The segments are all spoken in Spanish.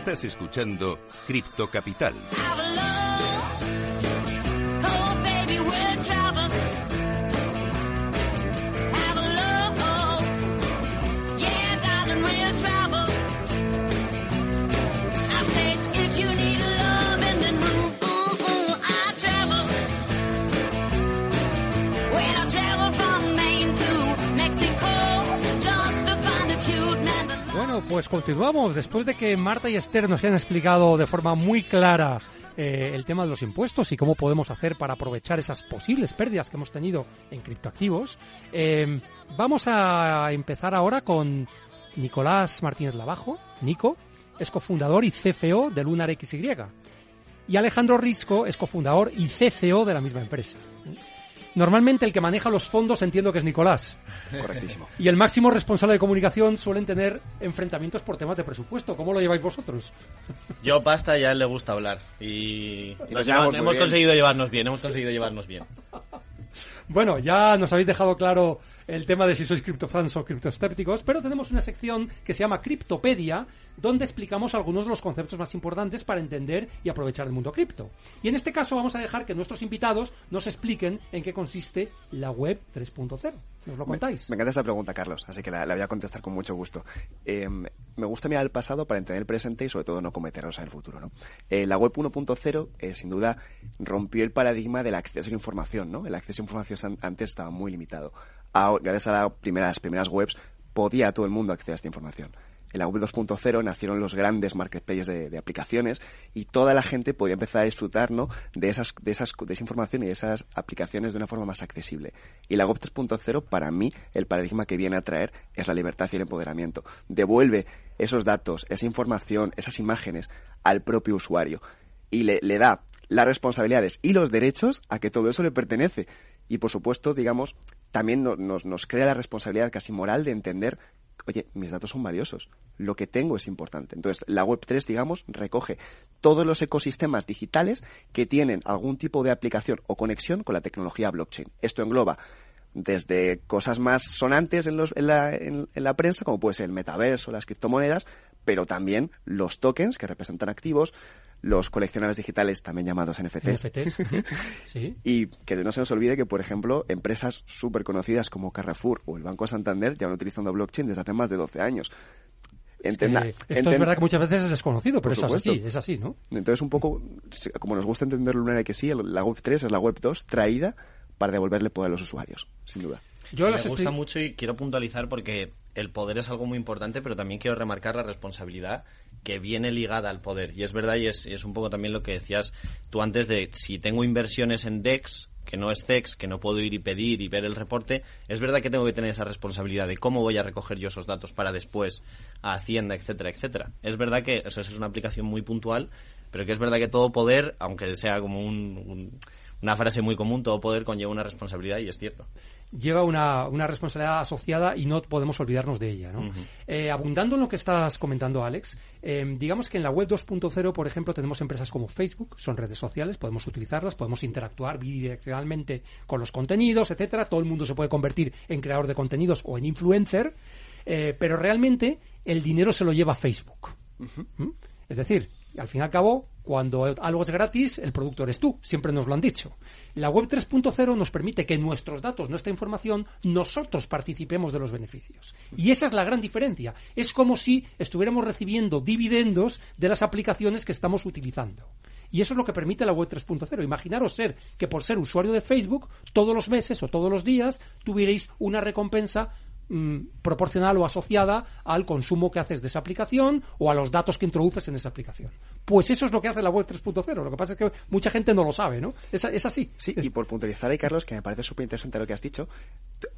Estás escuchando Cripto Capital. Pues continuamos. Después de que Marta y Esther nos hayan explicado de forma muy clara eh, el tema de los impuestos y cómo podemos hacer para aprovechar esas posibles pérdidas que hemos tenido en criptoactivos, eh, vamos a empezar ahora con Nicolás Martínez Lavajo, Nico, es cofundador y CFO de Lunar XY. Y Alejandro Risco es cofundador y CCO de la misma empresa. Normalmente el que maneja los fondos entiendo que es Nicolás. Correctísimo. Y el máximo responsable de comunicación suelen tener enfrentamientos por temas de presupuesto. ¿Cómo lo lleváis vosotros? Yo pasta y a él le gusta hablar. Y, nos llevamos hemos bien. conseguido llevarnos bien, hemos conseguido llevarnos bien. Bueno, ya nos habéis dejado claro el tema de si sois criptofans o criptoescépticos, pero tenemos una sección que se llama Criptopedia, donde explicamos algunos de los conceptos más importantes para entender y aprovechar el mundo cripto. Y en este caso vamos a dejar que nuestros invitados nos expliquen en qué consiste la web 3.0. ¿Nos lo contáis? Me encanta esta pregunta, Carlos, así que la, la voy a contestar con mucho gusto. Eh, me gusta mirar el pasado para entender el presente y sobre todo no cometerlos en el futuro. ¿no? Eh, la web 1.0 eh, sin duda rompió el paradigma del acceso a la información. ¿no? El acceso a información an- antes estaba muy limitado. Ahora, gracias a las primeras webs podía todo el mundo acceder a esta información. En la web 2.0 nacieron los grandes marketplaces de, aplicaciones y toda la gente podía empezar a disfrutar de, esas, de, esas, de esa información y de esas aplicaciones de una forma más accesible. Y la web 3.0, para mí, el paradigma que viene a traer es la libertad y el empoderamiento. Devuelve esos datos, esa información, esas imágenes al propio usuario y le, le da las responsabilidades y los derechos a que todo eso le pertenece. Y por supuesto, digamos, también no- nos, nos crea la responsabilidad casi moral de entender, oye, mis datos son valiosos, lo que tengo es importante. Entonces, la Web3, digamos, recoge todos los ecosistemas digitales que tienen algún tipo de aplicación o conexión con la tecnología blockchain. Esto engloba desde cosas más sonantes en, los- en la, en la prensa, como puede ser el metaverso, las criptomonedas, pero también los tokens que representan activos, los coleccionables digitales también llamados NFTs. NFTs, ujú. Sí. Y que no se nos olvide que, por ejemplo, empresas súper conocidas como Carrefour o el Banco Santander llevan utilizando blockchain desde hace más de 12 años. Entenda- Eh, esto es verdad que muchas veces es desconocido, pero es así, es así, ¿no? Entonces, un poco, como nos gusta entender Lunar que sí, la web 3 es la web 2 traída para devolverle poder a los usuarios, sin duda. Yo me las gusta estoy- mucho y quiero puntualizar porque el poder es algo muy importante, pero también quiero remarcar la responsabilidad que viene ligada al poder. Y es verdad, y es, un poco también lo que decías tú antes de si tengo inversiones en DEX, que no es CEX, que no puedo ir y pedir y ver el reporte, es verdad que tengo que tener esa responsabilidad de cómo voy a recoger yo esos datos para después a Hacienda, etcétera, etcétera. Es verdad que eso, eso es una aplicación muy puntual, pero que es verdad que todo poder, aunque sea como un- un- una frase muy común, todo poder conlleva una responsabilidad y es cierto. Lleva una, una responsabilidad asociada y no podemos olvidarnos de ella. ¿no? Eh, abundando en lo que estás comentando, Alex, eh, digamos que en la web 2.0, por ejemplo, tenemos empresas como Facebook, son redes sociales, podemos utilizarlas, podemos interactuar bidireccionalmente con los contenidos, etcétera. Todo el mundo se puede convertir en creador de contenidos o en influencer, eh, pero realmente el dinero se lo lleva Facebook. ¿Mm? Es decir, al fin y al cabo, cuando algo es gratis, el producto eres tú. Siempre nos lo han dicho. La web 3.0 nos permite que nuestros datos, nuestra información, nosotros participemos de los beneficios. Y esa es la gran diferencia. Es como si estuviéramos recibiendo dividendos de las aplicaciones que estamos utilizando. Y eso es lo que permite la web 3.0. Imaginaros ser que por ser usuario de Facebook, todos los meses o todos los días tuvierais una recompensa mm, proporcional o asociada al consumo que haces de esa aplicación o a los datos que introduces en esa aplicación. Pues eso es lo que hace la web 3.0. Lo que pasa es que mucha gente no lo sabe, ¿no? Es, es así. Sí, y por puntualizar ahí, Carlos, que me parece súper interesante lo que has dicho.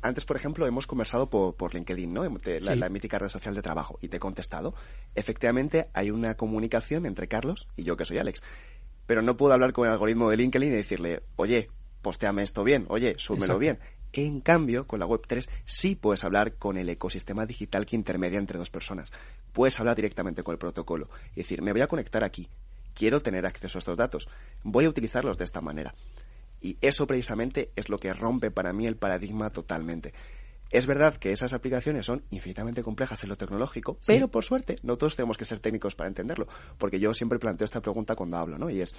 Antes, por ejemplo, hemos conversado por, por LinkedIn, ¿no? Te- La, Sí. la mítica red social de trabajo, y te he contestado. Efectivamente, hay una comunicación entre Carlos y yo, que soy Alex. Pero no puedo hablar con el algoritmo de LinkedIn y decirle, oye, posteame esto bien, oye, Exacto. bien. En cambio, con la Web3 sí puedes hablar con el ecosistema digital que intermedia entre dos personas. Puedes hablar directamente con el protocolo y decir, me voy a conectar aquí, quiero tener acceso a estos datos, voy a utilizarlos de esta manera. Y eso precisamente es lo que rompe para mí el paradigma totalmente. Es verdad que esas aplicaciones son infinitamente complejas en lo tecnológico, pero por suerte no todos tenemos que ser técnicos para entenderlo, porque yo siempre planteo esta pregunta cuando hablo, ¿no? Y es,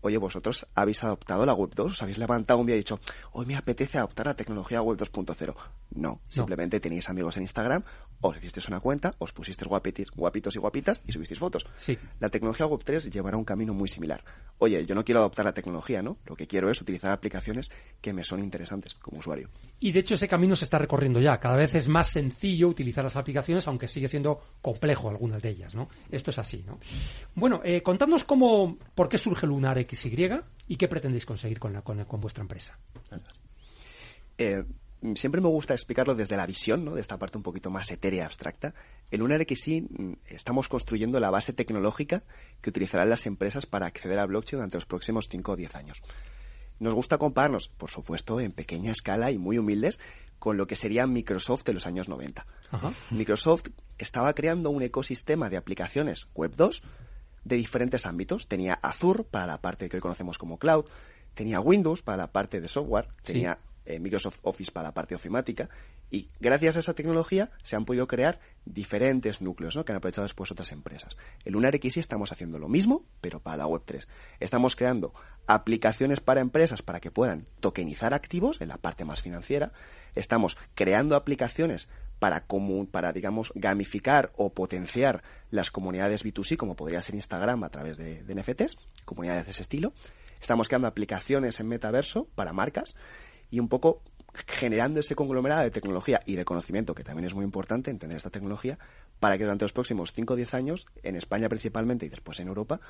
oye, vosotros habéis adoptado la Web 2, os habéis levantado un día y dicho, hoy me apetece adoptar la tecnología Web 2.0. No, simplemente tenéis amigos en Instagram, os hicisteis una cuenta, os pusisteis guapitis, guapitos y guapitas y subisteis fotos. Sí. La tecnología Web 3 llevará un camino muy similar. Oye, yo no quiero adoptar la tecnología, ¿no? Lo que quiero es utilizar aplicaciones que me son interesantes como usuario. Y de hecho ese camino se está recorriendo ya. Cada vez es más sencillo utilizar las aplicaciones, aunque sigue siendo complejo algunas de ellas, ¿no? Esto es así, ¿no? Bueno, eh, contadnos cómo, por qué surge Lunar XY y qué pretendéis conseguir con, la, con, con vuestra empresa. Eh, siempre me gusta explicarlo desde la visión, ¿no? de esta parte un poquito más etérea, abstracta. En Lunar XY estamos construyendo la base tecnológica que utilizarán las empresas para acceder a blockchain durante los próximos 5 o 10 años. Nos gusta compararnos, por supuesto, en pequeña escala y muy humildes, con lo que sería Microsoft de los años 90. Ajá. Microsoft estaba creando un ecosistema de aplicaciones Web 2 de diferentes ámbitos. Tenía Azure para la parte que hoy conocemos como cloud, tenía Windows para la parte de software, Sí. Eh, Microsoft Office para la parte ofimática y gracias a esa tecnología se han podido crear diferentes núcleos ¿no? que han aprovechado después otras empresas. En Lunar estamos haciendo lo mismo, pero para la Web3. Estamos creando aplicaciones para empresas para que puedan tokenizar activos en la parte más financiera. Estamos creando aplicaciones para, comu- para digamos, gamificar o potenciar las comunidades B2C, como podría ser Instagram a través de, de NFTs, comunidades de ese estilo. Estamos creando aplicaciones en metaverso para marcas y un poco generando ese conglomerado de tecnología y de conocimiento, que también es muy importante entender esta tecnología, para que durante los próximos 5 o 10 años, en España principalmente y después en Europa,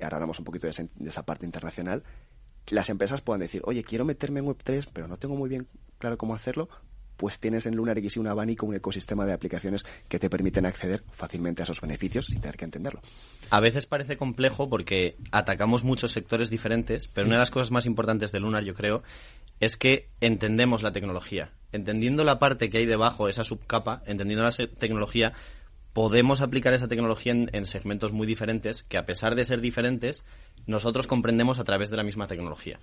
ahora hablamos un poquito de, ese- de esa parte internacional, las empresas puedan decir, oye, quiero meterme en Web3, pero no tengo muy bien claro cómo hacerlo, pues tienes en Lunar XY un abanico, un ecosistema de aplicaciones que te permiten acceder fácilmente a esos beneficios sin tener que entenderlo. A veces parece complejo porque atacamos muchos sectores diferentes, pero una de las cosas más importantes de Lunar, yo creo, es que entendemos la tecnología. Entendiendo la parte que hay debajo, esa subcapa, entendiendo la tecnología, podemos aplicar esa tecnología en, en segmentos muy diferentes que, a pesar de ser diferentes, nosotros comprendemos a través de la misma tecnología.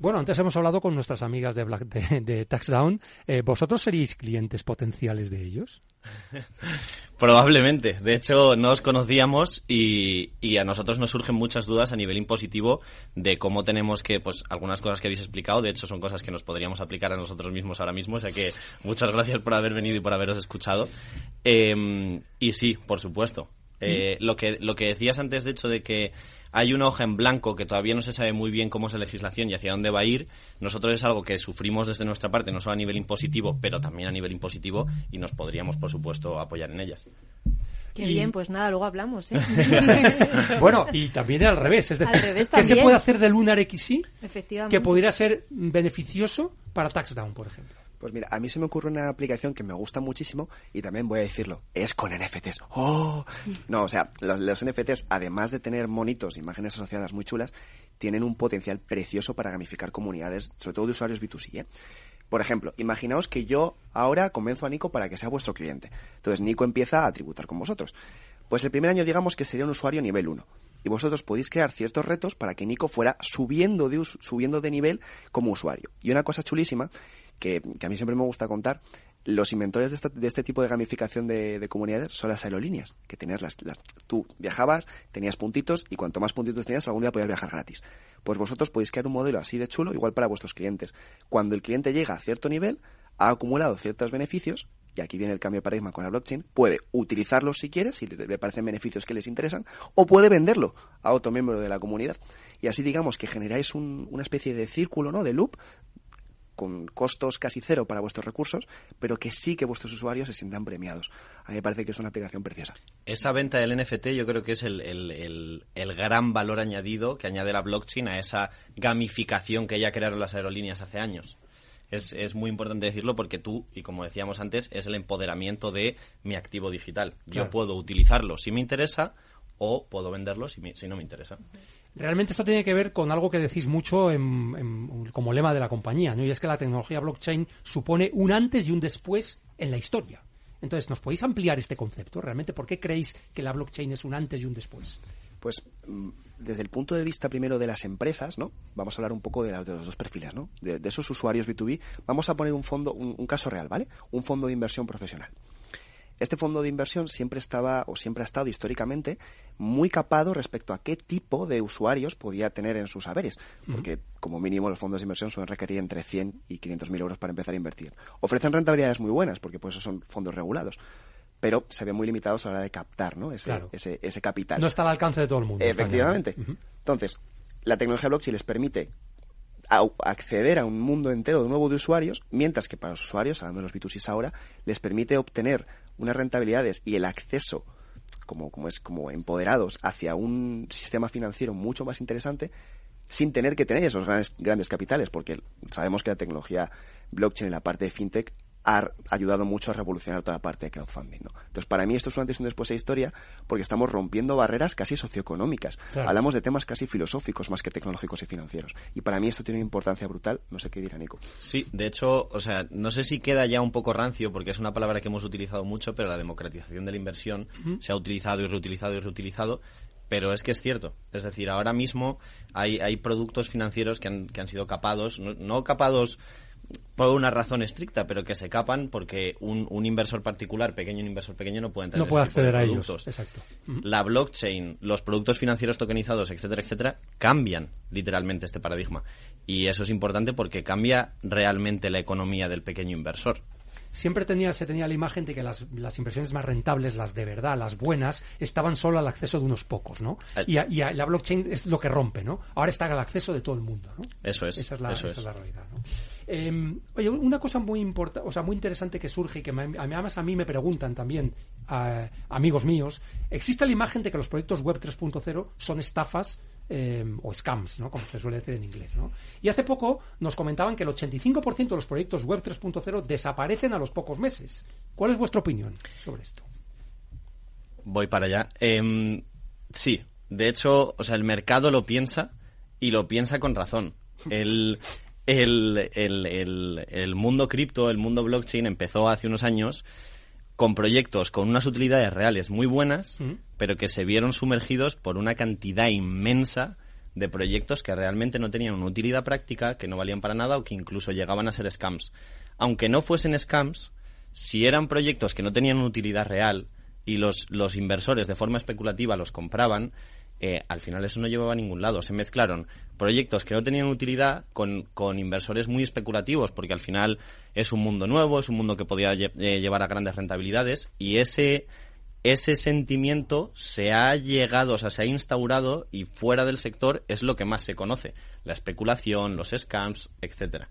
Bueno, antes hemos hablado con nuestras amigas de, Black, de, TaxDown. Eh, ¿Vosotros seríais clientes potenciales de ellos? Probablemente. De hecho, nos conocíamos y, a nosotros nos surgen muchas dudas a nivel impositivo de cómo tenemos que, pues, algunas cosas que habéis explicado, de hecho, son cosas que nos podríamos aplicar a nosotros mismos ahora mismo, o sea que muchas gracias por haber venido y por haberos escuchado. Eh, y sí, por supuesto. Eh, lo, que, lo que decías antes, de hecho, de que hay una hoja en blanco que todavía no se sabe muy bien cómo es la legislación y hacia dónde va a ir, nosotros es algo que sufrimos desde nuestra parte, no solo a nivel impositivo, pero también a nivel impositivo, y nos podríamos, por supuesto, apoyar en ellas. Qué Y- bien, pues nada, luego hablamos, ¿eh? Bueno, y también al revés. Es decir, Al revés ¿qué se puede hacer de Lunar XY que pudiera ser beneficioso para TaxDown, por ejemplo? Pues mira, a mí se me ocurre una aplicación que me gusta muchísimo y también voy a decirlo, es con NFTs. ¡Oh! No, o sea, los, los NFTs, además de tener monitos, imágenes asociadas muy chulas, tienen un potencial precioso para gamificar comunidades, sobre todo de usuarios B2C. ¿eh? Por ejemplo, imaginaos que yo ahora convenzo a Nico para que sea vuestro cliente. Entonces Nico empieza a tributar con vosotros. Pues el primer año digamos que sería un usuario nivel 1. Y vosotros podéis crear ciertos retos para que Nico fuera subiendo de, subiendo de nivel como usuario. Y una cosa chulísima que, a mí siempre me gusta contar, los inventores de, de este tipo de gamificación de, de comunidades son las aerolíneas, que tenías las, las- tú viajabas, tenías puntitos y cuanto más puntitos tenías, algún día podías viajar gratis. Pues vosotros podéis crear un modelo así de chulo, igual para vuestros clientes. Cuando el cliente llega a cierto nivel, ha acumulado ciertos beneficios, y aquí viene el cambio de paradigma con la blockchain, puede utilizarlos si quiere, si le le parecen beneficios que les interesan, o puede venderlo a otro miembro de la comunidad. Y así digamos que generáis un- una especie de círculo, ¿no? De loop, con costos casi cero para vuestros recursos, pero que sí que vuestros usuarios se sientan premiados. A mí me parece que es una aplicación preciosa. Esa venta del NFT yo creo que es el, el- el- el gran valor añadido que añade la blockchain a esa gamificación que ya crearon las aerolíneas hace años. Es, es muy importante decirlo porque tú, y como decíamos antes, es el empoderamiento de mi activo digital. Claro. Yo puedo utilizarlo si me interesa o puedo venderlo si, me- si no me interesa. Realmente esto tiene que ver con algo que decís mucho como lema de la compañía, ¿no? Y es que la tecnología blockchain supone un antes y un después en la historia. Entonces, ¿nos podéis ampliar este concepto? ¿Realmente por qué creéis que la blockchain es un antes y un después? Pues mm, desde el punto de vista primero de las empresas, ¿no? Vamos a hablar un poco de, los dos perfiles, ¿no? De, esos usuarios B2B, vamos a poner un fondo, un caso real, ¿vale? Un fondo de inversión profesional. Este fondo de inversión siempre estaba o siempre ha estado históricamente muy capado respecto a qué tipo de usuarios podía tener en sus saberes, porque como mínimo los fondos de inversión suelen requerir entre 100 y 500 mil euros para empezar a invertir. Ofrecen rentabilidades muy buenas, porque pues son fondos regulados, pero se ven muy limitados a la hora de captar ¿no? ese, Claro. ese, ese capital. No está al alcance de todo el mundo. Efectivamente. Entonces, la tecnología blockchain les permite acceder a un mundo entero de nuevo de usuarios, mientras que para los usuarios, hablando de los B2C ahora, les permite obtener unas rentabilidades y el acceso como, como es como empoderados hacia un sistema financiero mucho más interesante sin tener que tener esos grandes, grandes capitales, porque sabemos que la tecnología blockchain en la parte de fintech ha ayudado mucho a revolucionar toda la parte de crowdfunding. ¿no? Entonces, para mí esto es un antes y un después de historia porque estamos rompiendo barreras casi socioeconómicas. Claro. Hablamos de temas casi filosóficos más que tecnológicos y financieros. Y para mí esto tiene una importancia brutal. No sé qué dirá Nico. Sí, de hecho, o sea, no sé si queda ya un poco rancio, porque es una palabra que hemos utilizado mucho, pero la democratización de la inversión se ha utilizado y reutilizado y reutilizado, pero es que es cierto. Es decir, ahora mismo hay, hay productos financieros que han, que han sido capados, no, no capados por una razón estricta, pero que se capan porque un, un inversor particular, pequeño, un inversor pequeño, no puede entrar No puede ese tipo de acceder a ellos. productos Exacto. La blockchain, los productos financieros tokenizados, etcétera, etcétera, cambian literalmente este paradigma. Y eso es importante porque cambia realmente la economía del pequeño inversor. Siempre tenía, se tenía la imagen de que las, las inversiones más rentables, las de verdad, las buenas, estaban solo al acceso de unos pocos, ¿no? Y, a- y a- la blockchain es lo que rompe, ¿no? Ahora está al acceso de todo el mundo, ¿no? Eso es, Esa es la, eso esa es. es la realidad, ¿no? Eh, oye, una cosa muy importante, o sea, muy interesante que surge y que a además a mí me preguntan también eh, amigos míos, existe la imagen de que los proyectos web 3.0 son estafas eh, o scams, ¿no? Como se suele decir en inglés, ¿no? Y hace poco nos comentaban que el 85% de los proyectos web 3.0 desaparecen a los pocos meses. ¿Cuál es vuestra opinión sobre esto? Voy para allá. Em, sí, de hecho, o sea, el mercado lo piensa y lo piensa con razón. El, el, el, el mundo cripto, el mundo blockchain empezó hace unos años con proyectos con unas utilidades reales muy buenas, Mm. pero que se vieron sumergidos por una cantidad inmensa de proyectos que realmente no tenían una utilidad práctica, que no valían para nada o que incluso llegaban a ser scams. Aunque no fuesen scams, si eran proyectos que no tenían una utilidad real y los, los inversores de forma especulativa los compraban, eh, al final eso no llevaba a ningún lado. Se mezclaron proyectos que no tenían utilidad con, inversores muy especulativos, porque al final es un mundo nuevo, es un mundo que podía eh, llevar a grandes rentabilidades y ese, ese sentimiento se ha llegado, o sea, se ha instaurado y fuera del sector es lo que más se conoce. La especulación, los scams, etcétera.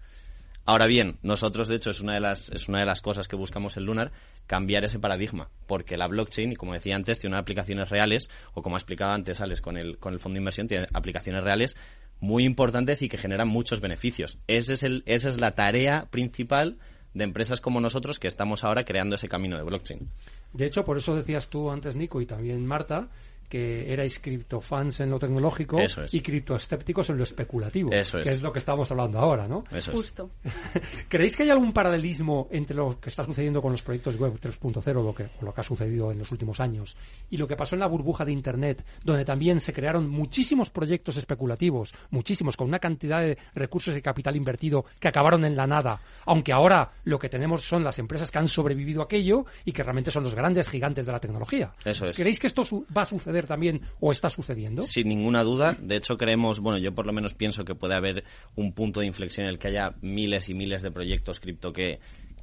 Ahora bien, nosotros de hecho es una de las es una de las cosas que buscamos en Lunar cambiar ese paradigma, porque la blockchain, como decía antes, tiene aplicaciones reales o como ha explicado antes Alex con el con el fondo de inversión tiene aplicaciones reales muy importantes y que generan muchos beneficios. Ese es el esa es la tarea principal de empresas como nosotros que estamos ahora creando ese camino de blockchain. De hecho, por eso decías tú antes, Nico, y también Marta, que erais criptofans en lo tecnológico Eso es. y criptoescépticos en lo especulativo, Eso es. que es lo que estamos hablando ahora, ¿no? Eso es. Justo. ¿Creéis que hay algún paralelismo entre lo que está sucediendo con los proyectos web 3.0, lo que, o lo que ha sucedido en los últimos años, y lo que pasó en la burbuja de Internet, donde también se crearon muchísimos proyectos especulativos, muchísimos, con una cantidad de recursos y capital invertido que acabaron en la nada, aunque ahora lo que tenemos son las empresas que han sobrevivido a aquello y que realmente son los grandes gigantes de la tecnología? Eso es. ¿Creéis que esto va a suceder también o está sucediendo? Sin ninguna duda. De hecho, creemos, bueno, yo por lo menos pienso que puede haber un punto de inflexión en el que haya miles y miles de proyectos cripto que,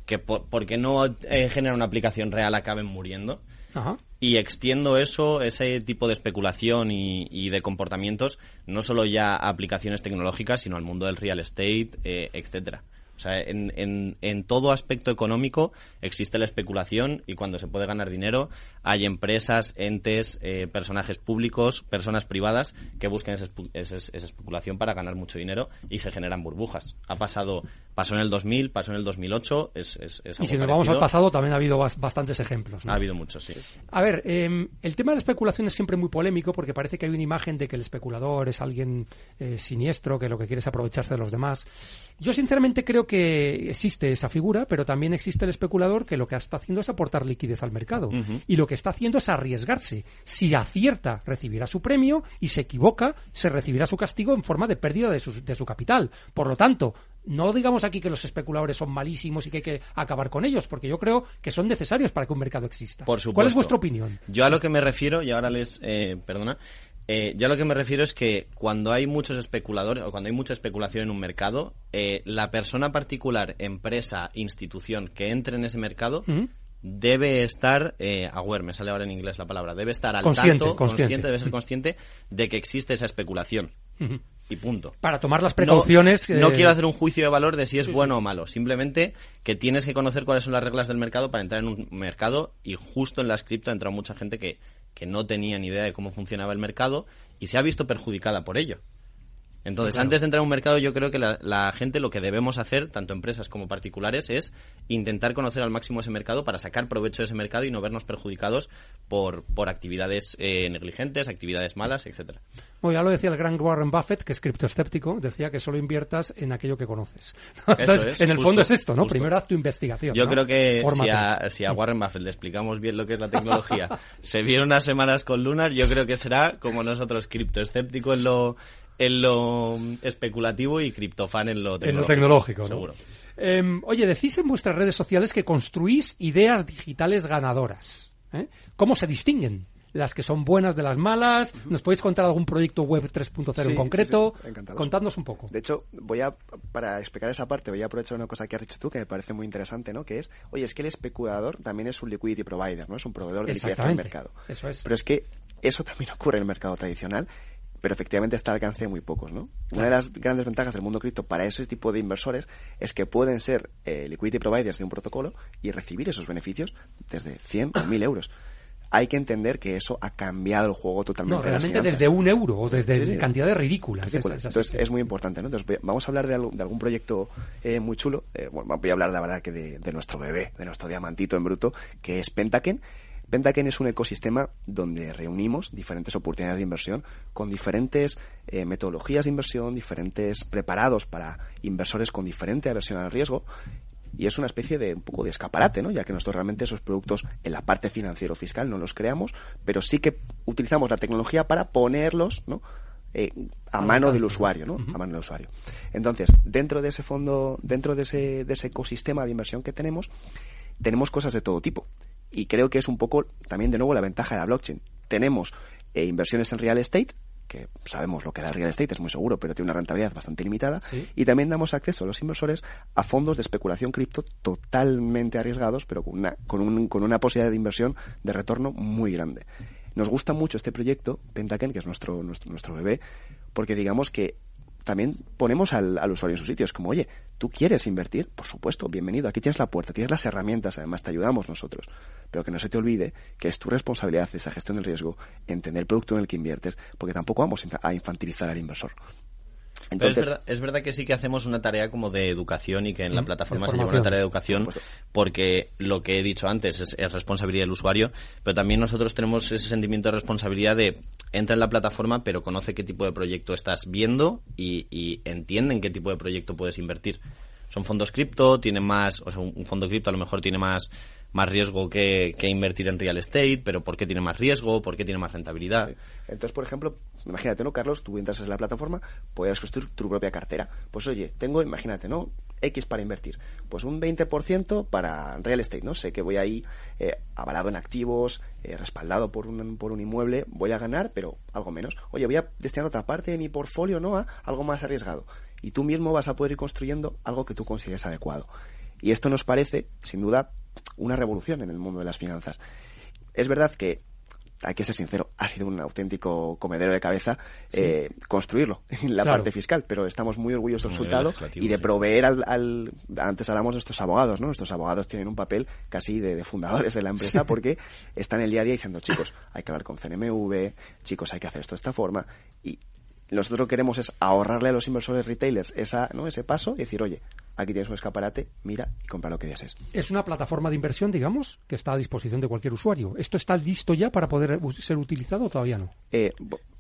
que por- porque no eh, generan una aplicación real acaben muriendo. Ajá. Y extiendo eso, ese tipo de especulación y, y de comportamientos, no solo ya a aplicaciones tecnológicas, sino al mundo del real estate, eh, etcétera. O sea, en, en, en todo aspecto económico existe la especulación y cuando se puede ganar dinero hay empresas, entes, eh, personajes públicos, personas privadas que buscan esa, esa- esa especulación para ganar mucho dinero y se generan burbujas. Ha pasado, pasó en el 2000, pasó en el 2008, es, es, es Y algo si nos vamos al pasado, también ha habido bas- bastantes ejemplos. ¿no? Ha habido muchos, sí. A ver, eh, el tema de la especulación es siempre muy polémico porque parece que hay una imagen de que el especulador es alguien eh, siniestro, que lo que quiere es aprovecharse de los demás. Yo sinceramente creo creo que existe esa figura, pero también existe el especulador que lo que está haciendo es aportar liquidez al mercado. Y lo que está haciendo es arriesgarse. Si acierta, recibirá su premio y se equivoca, se recibirá su castigo en forma de pérdida de su, de su capital. Por lo tanto, no digamos aquí que los especuladores son malísimos y que hay que acabar con ellos, porque yo creo que son necesarios para que un mercado exista. Por supuesto. ¿Cuál es vuestra opinión? Yo a lo que me refiero, y ahora les. Eh, perdona. Eh, yo a lo que me refiero es que cuando hay muchos especuladores o cuando hay mucha especulación en un mercado, eh, la persona particular, empresa, institución que entre en ese mercado debe estar eh, aware, me sale ahora en inglés la palabra, debe estar al Consciente, tanto, consciente. debe ser consciente de que existe esa especulación. Y punto. Para tomar las precauciones. No, no quiero hacer un juicio de valor de si es Sí, bueno o malo. Simplemente que tienes que conocer cuáles son las reglas del mercado para entrar en un mercado y justo en las cripto ha entrado mucha gente que, que no tenía ni idea de cómo funcionaba el mercado y se ha visto perjudicada por ello. Entonces, antes de entrar en un mercado, yo creo que la, la gente lo que debemos hacer, tanto empresas como particulares, es intentar conocer al máximo ese mercado para sacar provecho de ese mercado y no vernos perjudicados por, por actividades eh, negligentes, actividades malas, etcétera. Bueno, ya lo decía el gran Warren Buffett, que es criptoescéptico, decía que solo inviertas en aquello que conoces. Entonces, es, en el justo, fondo es esto, ¿no? justo. Primero haz tu investigación. Yo ¿no? creo que si a, si a Warren Buffett le explicamos bien lo que es la tecnología, se viene unas semanas con Lunar, yo creo que será como nosotros, criptoescéptico en lo, en lo especulativo y criptofan en lo en tecnológico. lo tecnológico, ¿no? Seguro. Em, oye, decís en vuestras redes sociales que construís ideas digitales ganadoras. ¿eh? ¿Cómo se distinguen? Las que son buenas de las malas. ¿Nos podéis contar algún proyecto web 3.0 Sí, en concreto? sí, sí, encantado. Contadnos un poco. De hecho, voy a, para explicar esa parte, voy a aprovechar una cosa que has dicho tú que me parece muy interesante, ¿no? Que es, oye, es que el especulador también es un liquidity provider, ¿no? Es un proveedor de liquidez al mercado. Eso es. Pero es que eso también ocurre en el mercado tradicional, pero efectivamente está al alcance de muy pocos, ¿no? Una de las grandes ventajas del mundo cripto para ese tipo de inversores es que pueden ser eh, liquidity providers de un protocolo y recibir esos beneficios desde 100 o 1000 euros. Hay que entender que eso ha cambiado el juego totalmente. No, realmente desde un euro o desde Sí, sí. cantidades ridículas. Entonces es muy importante, ¿no? Entonces vamos a hablar de, algo- de algún proyecto eh, muy chulo. Eh, bueno, voy a hablar, la verdad, que de, de nuestro bebé, de nuestro diamantito en bruto, que es Pentaken. Pentaken es un ecosistema donde reunimos diferentes oportunidades de inversión con diferentes eh, metodologías de inversión, diferentes preparados para inversores con diferente aversión al riesgo. Y es una especie de un poco de escaparate, ¿no? Ya que nosotros realmente esos productos en la parte financiero fiscal no los creamos, pero sí que utilizamos la tecnología para ponerlos, ¿no? Eh, a mano del usuario, ¿no? A mano del usuario. Entonces, dentro de ese fondo, dentro de ese, de ese ecosistema de inversión que tenemos, tenemos cosas de todo tipo. Y creo que es un poco también de nuevo la ventaja de la blockchain. Tenemos eh, inversiones en real estate, que sabemos lo que da el real estate, es muy seguro, pero tiene una rentabilidad bastante limitada. Sí. Y también damos acceso a los inversores a fondos de especulación cripto totalmente arriesgados, pero con una, con, un- con una posibilidad de inversión de retorno muy grande. Nos gusta mucho este proyecto, Pentaken, que es nuestro, nuestro, nuestro bebé, porque digamos que también ponemos al, al usuario en su sitio. Es como, oye, ¿tú quieres invertir? Por supuesto, bienvenido. Aquí tienes la puerta, tienes las herramientas, además te ayudamos nosotros. Pero que no se te olvide que es tu responsabilidad esa gestión del riesgo, entender el producto en el que inviertes, porque tampoco vamos a infantilizar al inversor. Es verdad, es verdad que sí que hacemos una tarea como de educación y que en la plataforma se lleva una tarea de educación porque lo que he dicho antes es, es responsabilidad del usuario, pero también nosotros tenemos ese sentimiento de responsabilidad de entra en la plataforma pero conoce qué tipo de proyecto estás viendo y, y entiende en qué tipo de proyecto puedes invertir. Son fondos cripto, tienen más, o sea, un fondo cripto a lo mejor tiene más más riesgo que, que invertir en real estate, pero ¿por qué tiene más riesgo? ¿Por qué tiene más rentabilidad? Entonces, por ejemplo, imagínate, ¿no, Carlos? Tú entras en la plataforma, puedes construir tu propia cartera. Pues oye, tengo, imagínate, ¿no? X para invertir. Pues un 20% para real estate, ¿no? Sé que voy ahí eh, avalado en activos, eh, respaldado por un, por un inmueble, voy a ganar, pero algo menos. Oye, voy a destinar otra parte de mi portfolio, ¿no? A algo más arriesgado. Y tú mismo vas a poder ir construyendo algo que tú consideres adecuado. Y esto nos parece, sin duda, una revolución en el mundo de las finanzas. Es verdad que hay que ser sincero, ha sido un auténtico comedero de cabeza eh, construirlo en la Claro. parte fiscal, pero estamos muy orgullosos del resultado y de sí. proveer al, al- Antes hablamos de nuestros abogados, ¿no? Nuestros abogados tienen un papel casi de, de fundadores de la empresa porque están el día a día diciendo, chicos, hay que hablar con CNMV, chicos, hay que hacer esto de esta forma y nosotros lo que queremos es ahorrarle a los inversores retailers esa, ¿no? ese paso y decir, oye, aquí tienes un escaparate, mira y compra lo que desees. Es una plataforma de inversión, digamos, que está a disposición de cualquier usuario. ¿Esto está listo ya para poder ser utilizado o todavía no? Eh,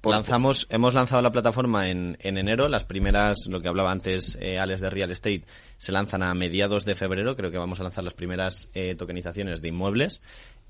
por- Lanzamos, hemos lanzado la plataforma en, en enero. Las primeras, lo que hablaba antes eh, Alex de Real Estate, se lanzan a mediados de febrero. Creo que vamos a lanzar las primeras eh, tokenizaciones de inmuebles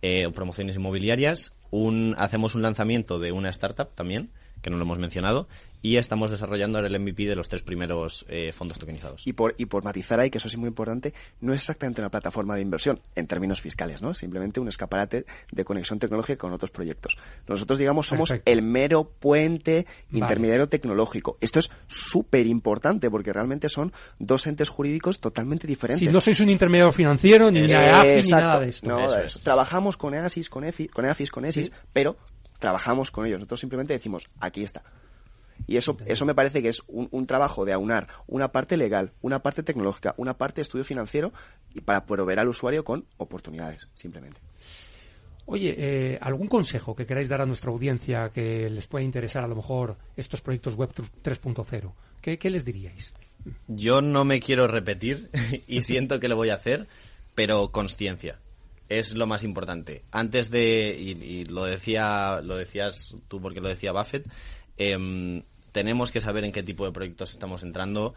eh, o promociones inmobiliarias. Un, hacemos un lanzamiento de una startup también, que no lo hemos mencionado. Y estamos desarrollando ahora el MVP de los tres primeros eh, fondos tokenizados. Y por, y por matizar ahí, que eso sí es muy importante, no es exactamente una plataforma de inversión en términos fiscales, ¿no? Simplemente un escaparate de conexión tecnológica con otros proyectos. Nosotros, digamos, somos Perfecto. el mero puente Vale. intermediario tecnológico. Esto es súper importante porque realmente son dos entes jurídicos totalmente diferentes. Si no sois un intermediario financiero, ni EAFI, Eh, ni nada de esto. No, Eso eso. es. Trabajamos con EASIS, con EFI, con EAFIS, con ESIS, Sí. pero trabajamos con ellos. Nosotros simplemente decimos, aquí está. Y eso, eso me parece que es un, un trabajo de aunar una parte legal, una parte tecnológica, una parte de estudio financiero y para proveer al usuario con oportunidades, simplemente. Oye, eh, ¿algún consejo que queráis dar a nuestra audiencia que les pueda interesar a lo mejor estos proyectos web 3.0? ¿Qué, ¿Qué les diríais? Yo no me quiero repetir y siento que lo voy a hacer, pero conciencia es lo más importante. Antes de y, lo decía lo decías tú porque lo decía Buffett, em, tenemos que saber en qué tipo de proyectos estamos entrando.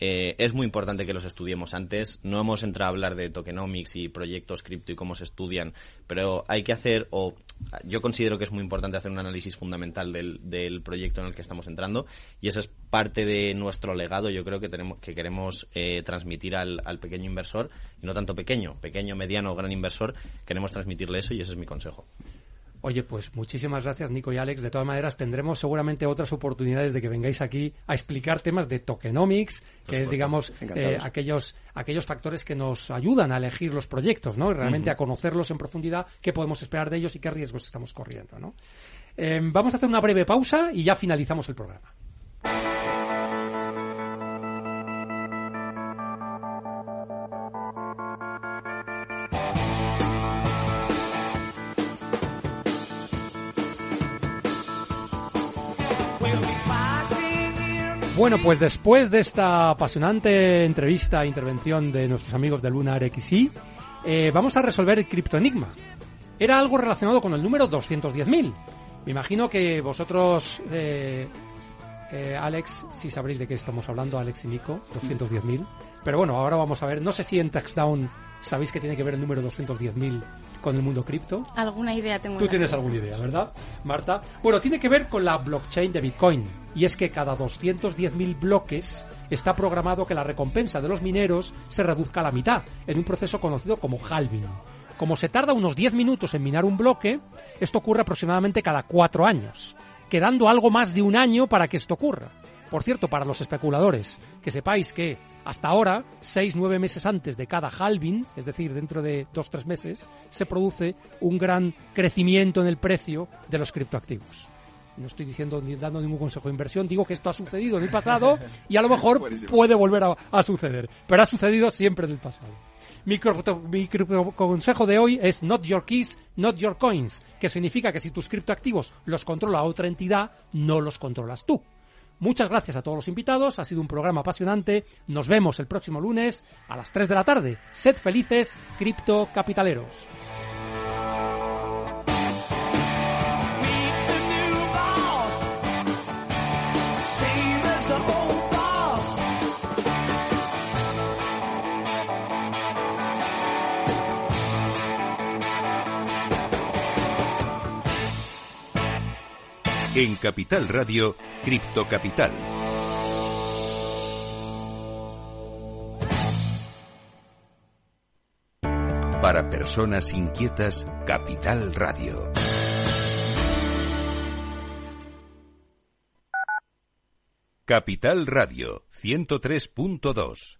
Eh, es muy importante que los estudiemos antes. No hemos entrado a hablar de tokenomics y proyectos cripto y cómo se estudian, pero hay que hacer, o yo considero que es muy importante hacer un análisis fundamental del, del proyecto en el que estamos entrando y eso es parte de nuestro legado. Yo creo que tenemos que queremos eh, transmitir al, al pequeño inversor y no tanto pequeño, pequeño, mediano o gran inversor. Queremos transmitirle eso y ese es mi consejo. Oye, pues muchísimas gracias, Nico y Alex. De todas maneras, tendremos seguramente otras oportunidades de que vengáis aquí a explicar temas de tokenomics, que es, digamos, eh, aquellos, aquellos factores que nos ayudan a elegir los proyectos, ¿no? Realmente a conocerlos en profundidad, qué podemos esperar de ellos y qué riesgos estamos corriendo, ¿no? Eh, vamos a hacer una breve pausa y ya finalizamos el programa. Bueno, pues después de esta apasionante entrevista e intervención de nuestros amigos de Lunar XI, eh, vamos a resolver el criptoenigma. Era algo relacionado con el número 210.000. Me imagino que vosotros, eh, eh, Alex, si sabréis de qué estamos hablando, Alex y Nico, 210.000. Pero bueno, ahora vamos a ver. No sé si en Taxdown sabéis que tiene que ver el número 210.000 con el mundo cripto. Alguna idea tengo. Tú tienes alguna idea, ¿verdad, Marta? Bueno, tiene que ver con la blockchain de Bitcoin. Y es que cada 210.000 bloques está programado que la recompensa de los mineros se reduzca a la mitad, en un proceso conocido como halving. Como se tarda unos 10 minutos en minar un bloque, esto ocurre aproximadamente cada 4 años, quedando algo más de un año para que esto ocurra. Por cierto, para los especuladores, que sepáis que hasta ahora, 6-9 meses antes de cada halving, es decir, dentro de 2-3 meses, se produce un gran crecimiento en el precio de los criptoactivos. No estoy diciendo ni dando ningún consejo de inversión, digo que esto ha sucedido en el pasado y a lo mejor Buenísimo. puede volver a, a suceder, pero ha sucedido siempre en el pasado. Mi, mi consejo de hoy es not your keys, not your coins, que significa que si tus criptoactivos los controla otra entidad, no los controlas tú. Muchas gracias a todos los invitados, ha sido un programa apasionante. Nos vemos el próximo lunes a las 3 de la tarde. Sed felices, criptocapitaleros. En Capital Radio, Cripto Capital. Para personas inquietas, Capital Radio. Capital Radio 103.2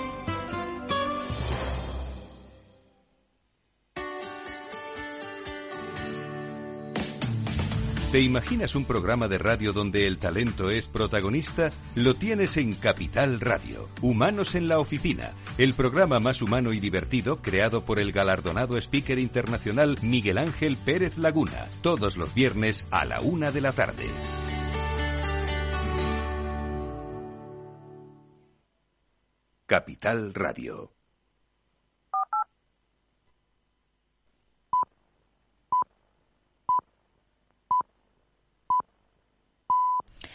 ¿Te imaginas un programa de radio donde el talento es protagonista? Lo tienes en Capital Radio. Humanos en la oficina, el programa más humano y divertido creado por el galardonado speaker internacional Miguel Ángel Pérez Laguna, todos los viernes a la una de la tarde. Capital Radio.